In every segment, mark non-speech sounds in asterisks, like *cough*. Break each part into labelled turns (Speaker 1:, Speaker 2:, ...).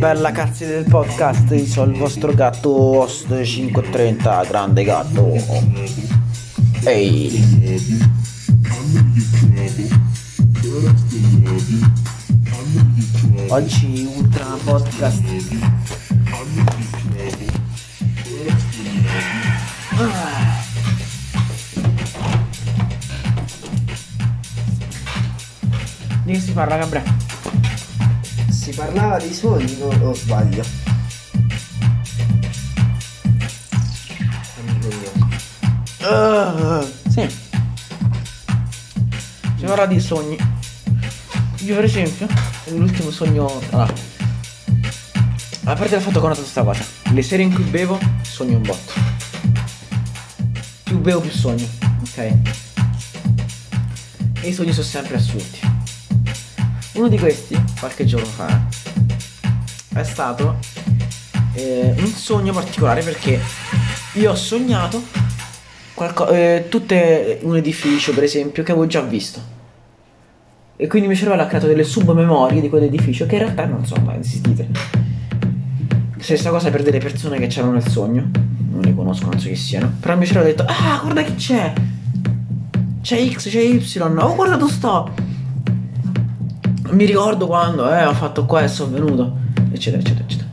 Speaker 1: Bella cazzi del podcast, io sono il vostro gatto host 530, grande gatto. Ehi. Oggi ultra podcast. Di che si parla, Gabriele?
Speaker 2: Si parlava di sogni o, o sbaglio?
Speaker 1: Ah, sì. Si parla di sogni. Io per esempio, l'ultimo sogno. Allora, a parte il fatto che ho notato questa cosa. Le sere in cui bevo, sogno un botto. Più bevo più sogno, ok? E i sogni sono sempre assurdi. Uno di questi, qualche giorno fa, è stato eh, un sogno particolare perché io ho sognato qualco- eh, tutte un edificio, per esempio, che avevo già visto. E quindi mio cervello ha creato delle submemorie di quell'edificio che in realtà non sono mai esistite. Stessa cosa per delle persone che c'erano nel sogno. Non le conosco, non so chi siano. Però mio cervello ha detto: Ah, guarda chi c'è! C'è X, c'è Y. Oh, guarda dove sto! Mi ricordo quando, eh, ho fatto questo, sono venuto. Eccetera, eccetera, eccetera.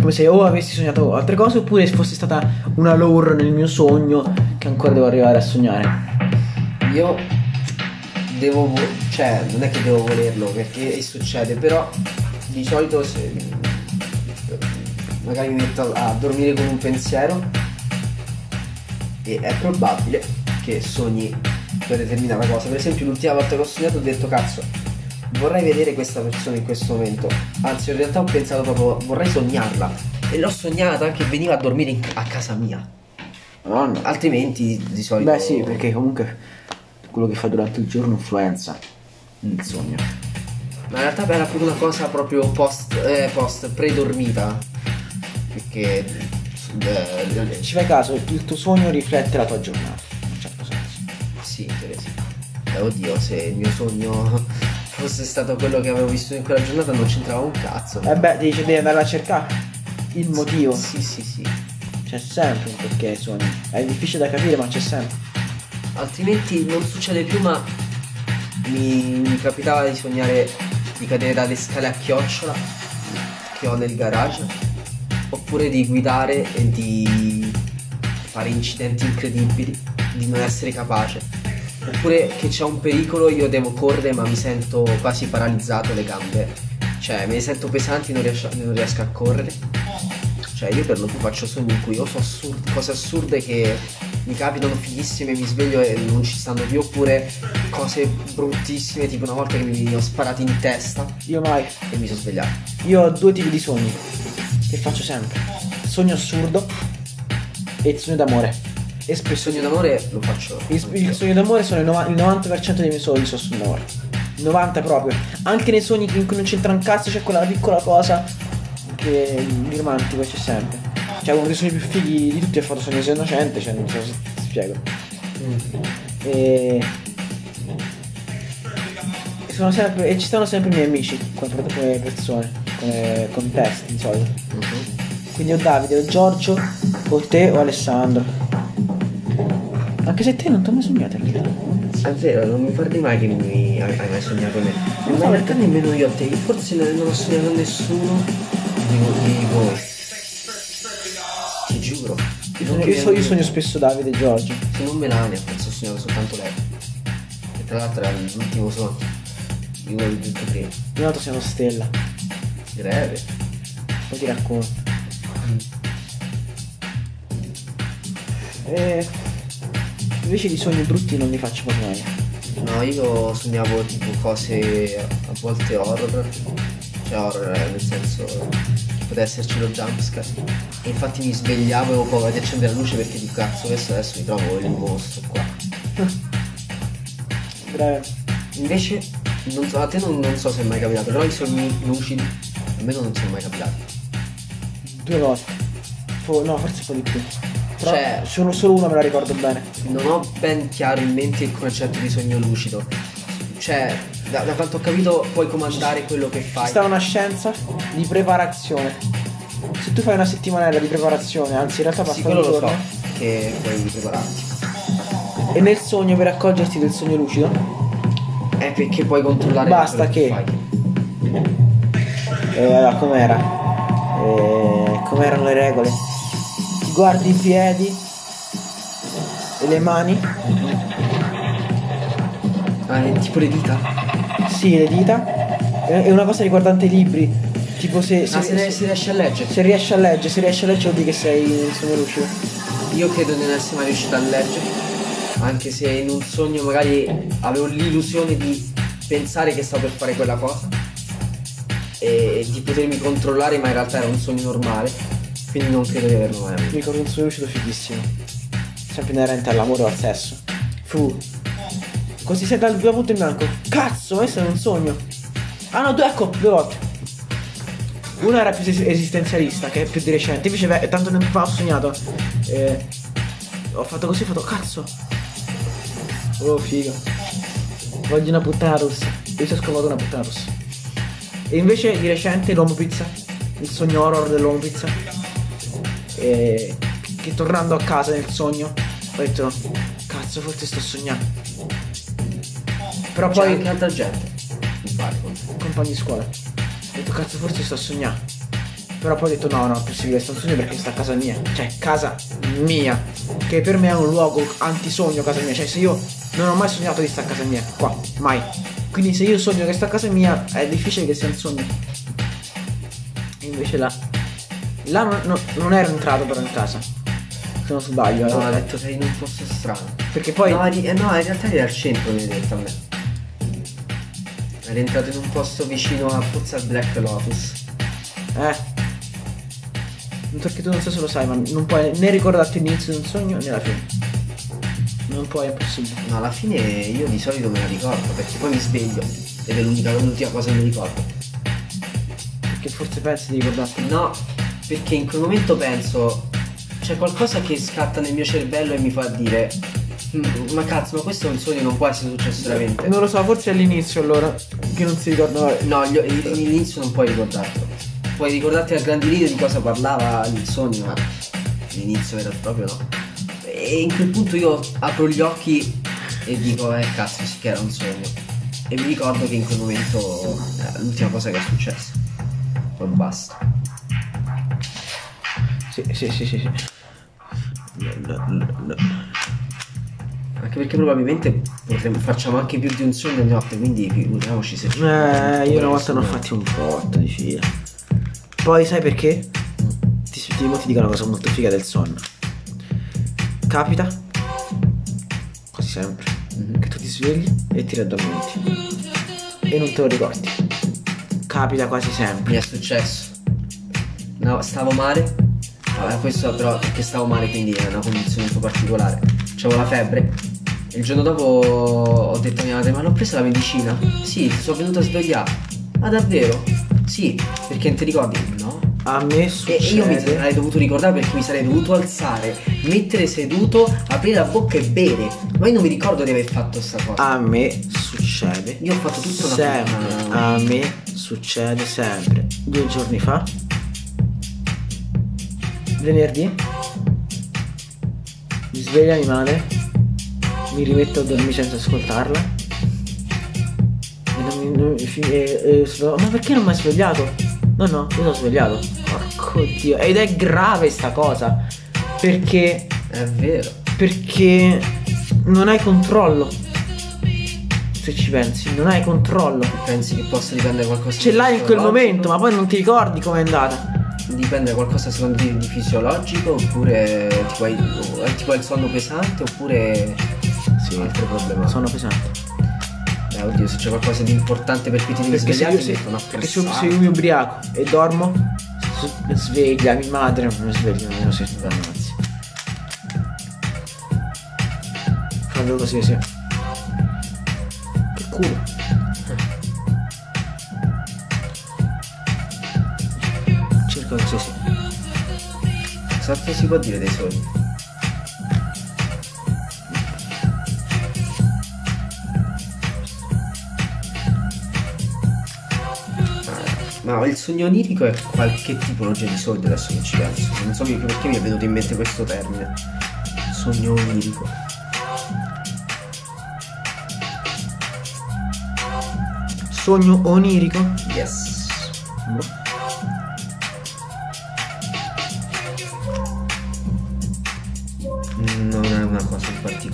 Speaker 1: Come se o avessi sognato altre cose oppure fosse stata una lore nel mio sogno che ancora devo arrivare a sognare.
Speaker 2: Io devo, vo- cioè non è che devo volerlo perché succede, però di solito se magari mi metto a dormire con un pensiero e è probabile che sogni per determinata cosa. Per esempio l'ultima volta che ho sognato ho detto cazzo, vorrei vedere questa persona in questo momento. Anzi in realtà ho pensato proprio vorrei sognarla e l'ho sognata che veniva a dormire in- a casa mia.
Speaker 1: Madonna.
Speaker 2: Altrimenti di solito...
Speaker 1: Beh sì, perché comunque quello che fa durante il giorno influenza il sogno.
Speaker 2: Ma in realtà era proprio una cosa proprio post, eh, post predormita. Perché eh,
Speaker 1: Ci fai caso, il tuo sogno riflette la tua giornata. In un certo senso.
Speaker 2: sì, Teresi. Eh, oddio, se il mio sogno fosse stato quello che avevo visto in quella giornata non c'entrava un cazzo.
Speaker 1: E beh, dice devi andare a cercare il motivo.
Speaker 2: Sì, sì, sì.
Speaker 1: C'è sempre un perché sogni. È difficile da capire, ma c'è sempre.
Speaker 2: Altrimenti non succede più, ma mi, mi capitava di sognare di cadere dalle scale a chiocciola che ho nel garage. Oppure di guidare e di fare incidenti incredibili, di non essere capace. Oppure che c'è un pericolo, io devo correre ma mi sento quasi paralizzato le gambe. Cioè, me le sento pesanti, non riesco, non riesco a correre. Cioè, io per lo più faccio sogni in cui o so assurde, cose assurde che mi capitano fighissime, mi sveglio e non ci stanno più, oppure cose bruttissime, tipo una volta che mi ho sparato in testa
Speaker 1: Io mai.
Speaker 2: e mi sono svegliato.
Speaker 1: Io ho due tipi di sogni che faccio sempre. Sogno assurdo e il sogno d'amore. E
Speaker 2: Il sogno d'amore lo faccio.
Speaker 1: il, il sogno d'amore sono il, nova- il 90% dei miei sogni sono sul d'amore. Il 90 proprio. Anche nei sogni in cui non c'entra un cazzo c'è quella piccola cosa che di romantico c'è sempre. Cioè uno dei sogni più fighi di tutti è fatto sogno innocente, cioè non so se ti spiego.
Speaker 2: Mm.
Speaker 1: E... sono sempre, e ci stanno sempre i miei amici come, come persone, come contesti di solito.
Speaker 2: Mhm.
Speaker 1: Quindi o Davide, o Giorgio, o te o Alessandro. Anche se te non ti ho mai sognato in realtà.
Speaker 2: È vero, non mi parli mai che mi hai, mai sognato me. Ma in realtà nemmeno io a te, forse non non ho sognato nessuno di, di voi. Ti giuro.
Speaker 1: Io,
Speaker 2: Non
Speaker 1: so- io sogno spesso Davide e Giorgio.
Speaker 2: Se non Melania, forse ho sognato soltanto lei. E tra l'altro era l'ultimo sogno. Di quello ho detto prima.
Speaker 1: Io noto siamo stella.
Speaker 2: Greve.
Speaker 1: Poi ti racconto. E invece di sogni brutti non li faccio mai.
Speaker 2: No, io sognavo tipo cose a volte horror. Cioè horror eh, nel senso che poteva esserci lo jumpscare. E infatti mi svegliavo e avevo paura di accendere la luce perché di cazzo questo adesso mi trovo il mostro qua. *laughs*
Speaker 1: Breve.
Speaker 2: Invece, non so, a te non, non so se è mai capitato, però i sogni lucidi a me non sono mai capitati.
Speaker 1: Due volte. No, forse un po' di più. Però
Speaker 2: Cioè-
Speaker 1: solo, solo una me la ricordo bene.
Speaker 2: Non ho ben chiaro in mente il concetto di sogno lucido. Cioè, Da, da quanto ho capito puoi comandare quello che fai.
Speaker 1: sta una scienza di preparazione. Se tu fai una settimanella di preparazione, anzi in realtà
Speaker 2: Sì,
Speaker 1: passa un
Speaker 2: quello lo so
Speaker 1: giorno,
Speaker 2: che puoi prepararti.
Speaker 1: e nel sogno per accorgerti del sogno lucido,
Speaker 2: È perché puoi controllare
Speaker 1: Basta che-
Speaker 2: fai.
Speaker 1: eh, allora, com'era? Eh, com'erano le regole? Guardi i piedi e le mani,
Speaker 2: Ah, è tipo le dita.
Speaker 1: sì, le dita, è una cosa riguardante i libri, tipo se, se,
Speaker 2: Ah, se,
Speaker 1: se-
Speaker 2: se riesci a leggere.
Speaker 1: se riesci a leggere, se riesci a leggere vuol dire che sei in sogno lucido.
Speaker 2: Io credo di non essere mai riuscito a leggere. Anche se in un sogno magari avevo l'illusione di pensare che stavo per fare quella cosa. E di potermi controllare, ma in realtà era un sogno normale. Quindi non credo di averlo mai
Speaker 1: Mi ricordo un sogno lucido fighissimo. Sempre inerente all'amore o al sesso. Fu. Così sei dal due punti in bianco. Cazzo, questo è un sogno. Ah no, due, ecco, due volte. Una era più es- esistenzialista, che è più di recente. Invece, beh, tanto tempo fa ho sognato. eh, ho fatto così, ho fatto cazzo. Oh, figo. Voglio una puttana rossa. Io ci ho scovato una puttana rossa. E invece di recente l'uomo pizza. Il sogno horror dell'uomo pizza. E che tornando a casa nel sogno ho detto cazzo forse sto sognando. Però
Speaker 2: Poi
Speaker 1: poi
Speaker 2: anche altra gente.
Speaker 1: Compagni di scuola. Ho detto cazzo forse sto sognando. Però poi ho detto no no è possibile sto sogno perché sta a casa mia. Cioè casa mia che per me è un luogo antisogno casa mia. Cioè se io non ho mai sognato di stare a casa mia qua mai. Quindi se io sogno che sto a casa mia è difficile che sia un sogno. E invece là là non, non- non ero entrato però in casa se non sbaglio
Speaker 2: No,
Speaker 1: eh.
Speaker 2: ho detto sei in un posto strano.
Speaker 1: perché poi
Speaker 2: No, eri- eh, no, in realtà eri al centro, mi hai detto a me. Eri entrato in un posto vicino a al Black Lotus.
Speaker 1: Eh. Perché tu non so se lo sai, ma non puoi né ricordarti l'inizio di un sogno né la fine. Non puoi, è impossibile.
Speaker 2: No, alla fine io di solito me la ricordo perché poi mi sveglio ed è l'unica, l'ultima cosa che mi ricordo.
Speaker 1: Perché forse pensi di ricordarti.
Speaker 2: No, perché in quel momento penso c'è qualcosa che scatta nel mio cervello e mi fa dire "Mm, ma cazzo, ma questo è un sogno, non può essere successo veramente.
Speaker 1: Non lo so, forse all'inizio allora. Che non si ricorda.
Speaker 2: No, gli- l'inizio non puoi ricordartelo. Puoi ricordarti a grandi linee di cosa parlava il sogno, ma l'inizio era proprio no. E in quel punto io apro gli occhi e dico, eh cazzo, sì che era un sogno. E mi ricordo che in quel momento è l'ultima cosa che è successa. Poi basta.
Speaker 1: Sì, sì, sì, sì. sì. No, no, no.
Speaker 2: Anche perché probabilmente potremmo, facciamo anche più di un sogno di notte, quindi figuriamoci se
Speaker 1: Eh, io una volta ne ho fatti un botto di fila. Poi sai perché? Ti, ti, ti dico una cosa molto figa del sonno. Capita, quasi sempre,
Speaker 2: Mhm.
Speaker 1: che tu ti svegli e ti raddormenti. E non te lo ricordi. Capita quasi sempre.
Speaker 2: Mi è successo. No, stavo male. Vabbè, questo però perché stavo male, quindi è una condizione un po' particolare. C'avevo la febbre. E il giorno dopo ho detto a mia madre, ma l'ho presa la medicina? Sì, sono venuta a svegliare. Ma davvero? Sì, perché non ti ricordi? No.
Speaker 1: A me succede.
Speaker 2: e io mi sarei dovuto ricordare perché mi sarei dovuto alzare, mettere seduto, aprire la bocca e bere. Ma io non mi ricordo di aver fatto sta cosa.
Speaker 1: A me succede.
Speaker 2: Io ho fatto tutta una
Speaker 1: sempre. A me succede sempre. Due giorni fa. Venerdì. Mi sveglia madre. Mi rimetto a dormire senza ascoltarla. E non mi, non mi- e- e so- ma perché non mi hai svegliato? No, no, io sono svegliato. Porco dio. Ed è grave sta cosa. Perché
Speaker 2: È vero.
Speaker 1: perché non hai controllo. Se ci pensi, non hai controllo.
Speaker 2: Pensi che possa dipendere qualcosa
Speaker 1: Ce l'hai in quel momento, ma poi non ti ricordi com'è andata.
Speaker 2: Dipende da qualcosa secondo te di fisiologico oppure tipo hai, o- tipo hai il sonno pesante oppure
Speaker 1: Sì,
Speaker 2: altre problemi.
Speaker 1: sono pesante.
Speaker 2: Eh, oddio, se c'è qualcosa di importante per cui ti devi
Speaker 1: Perché se
Speaker 2: svegliare
Speaker 1: io, se,
Speaker 2: metto una
Speaker 1: perché se, se io mi ubriaco e dormo, sveglia mia madre, non mi sveglia, non si ragazzi. Fallo così, sì. Che culo. Sì.
Speaker 2: Cosa si può dire dei sogni? Ma il sogno onirico è qualche tipologia di sogno adesso che ci penso. Non so perché mi è venuto in mente questo termine. Sogno onirico.
Speaker 1: Sogno onirico?
Speaker 2: Yes.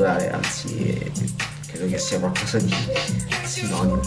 Speaker 2: Particolare, anzi credo che sia qualcosa di sinonimo.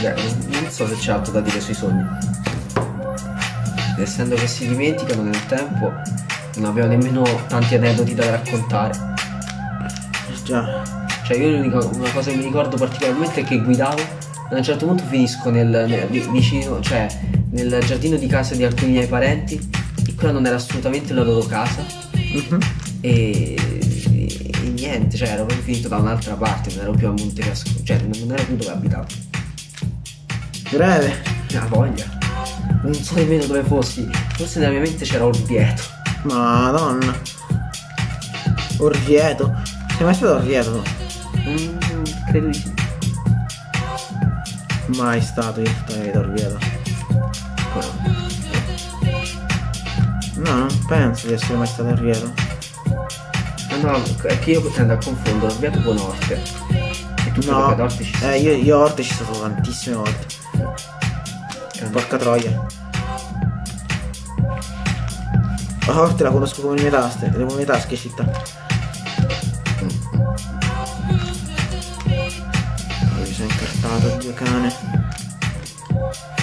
Speaker 2: Beh, non- so se c'è altro da dire sui sogni. Essendo che si dimenticano nel tempo, non avevo nemmeno tanti aneddoti da raccontare.
Speaker 1: Già.
Speaker 2: Cioè io l'unica una cosa che mi ricordo particolarmente è che guidavo a un certo punto finisco nel, nel- vi- vicino, cioè nel giardino di casa di alcuni miei parenti e quella non era assolutamente la loro casa
Speaker 1: Mhm.
Speaker 2: e, e niente, cioè ero proprio finito da un'altra parte, non ero più a Montecasco, cioè non ero più dove abitavo.
Speaker 1: Greve.
Speaker 2: La voglia. Non so nemmeno dove fossi, forse nella mia mente c'era Orvieto.
Speaker 1: Madonna. Orvieto. Sei mai stato a Orvieto?
Speaker 2: Mm, credo di sì.
Speaker 1: Mai stato vita a Orvieto. No, non penso di essere mai stato Orvieto.
Speaker 2: Ah, no, è che io tendo a confondere Orvieto con Orte. E tutto
Speaker 1: No,
Speaker 2: ad Orte ci
Speaker 1: eh, io, io Orte ci sono tantissime volte.
Speaker 2: sono.
Speaker 1: Porca troia. Orte la conosco come le mie tasche, le mie tasche città. Sono incartato, Dio cane.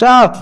Speaker 1: Tchau!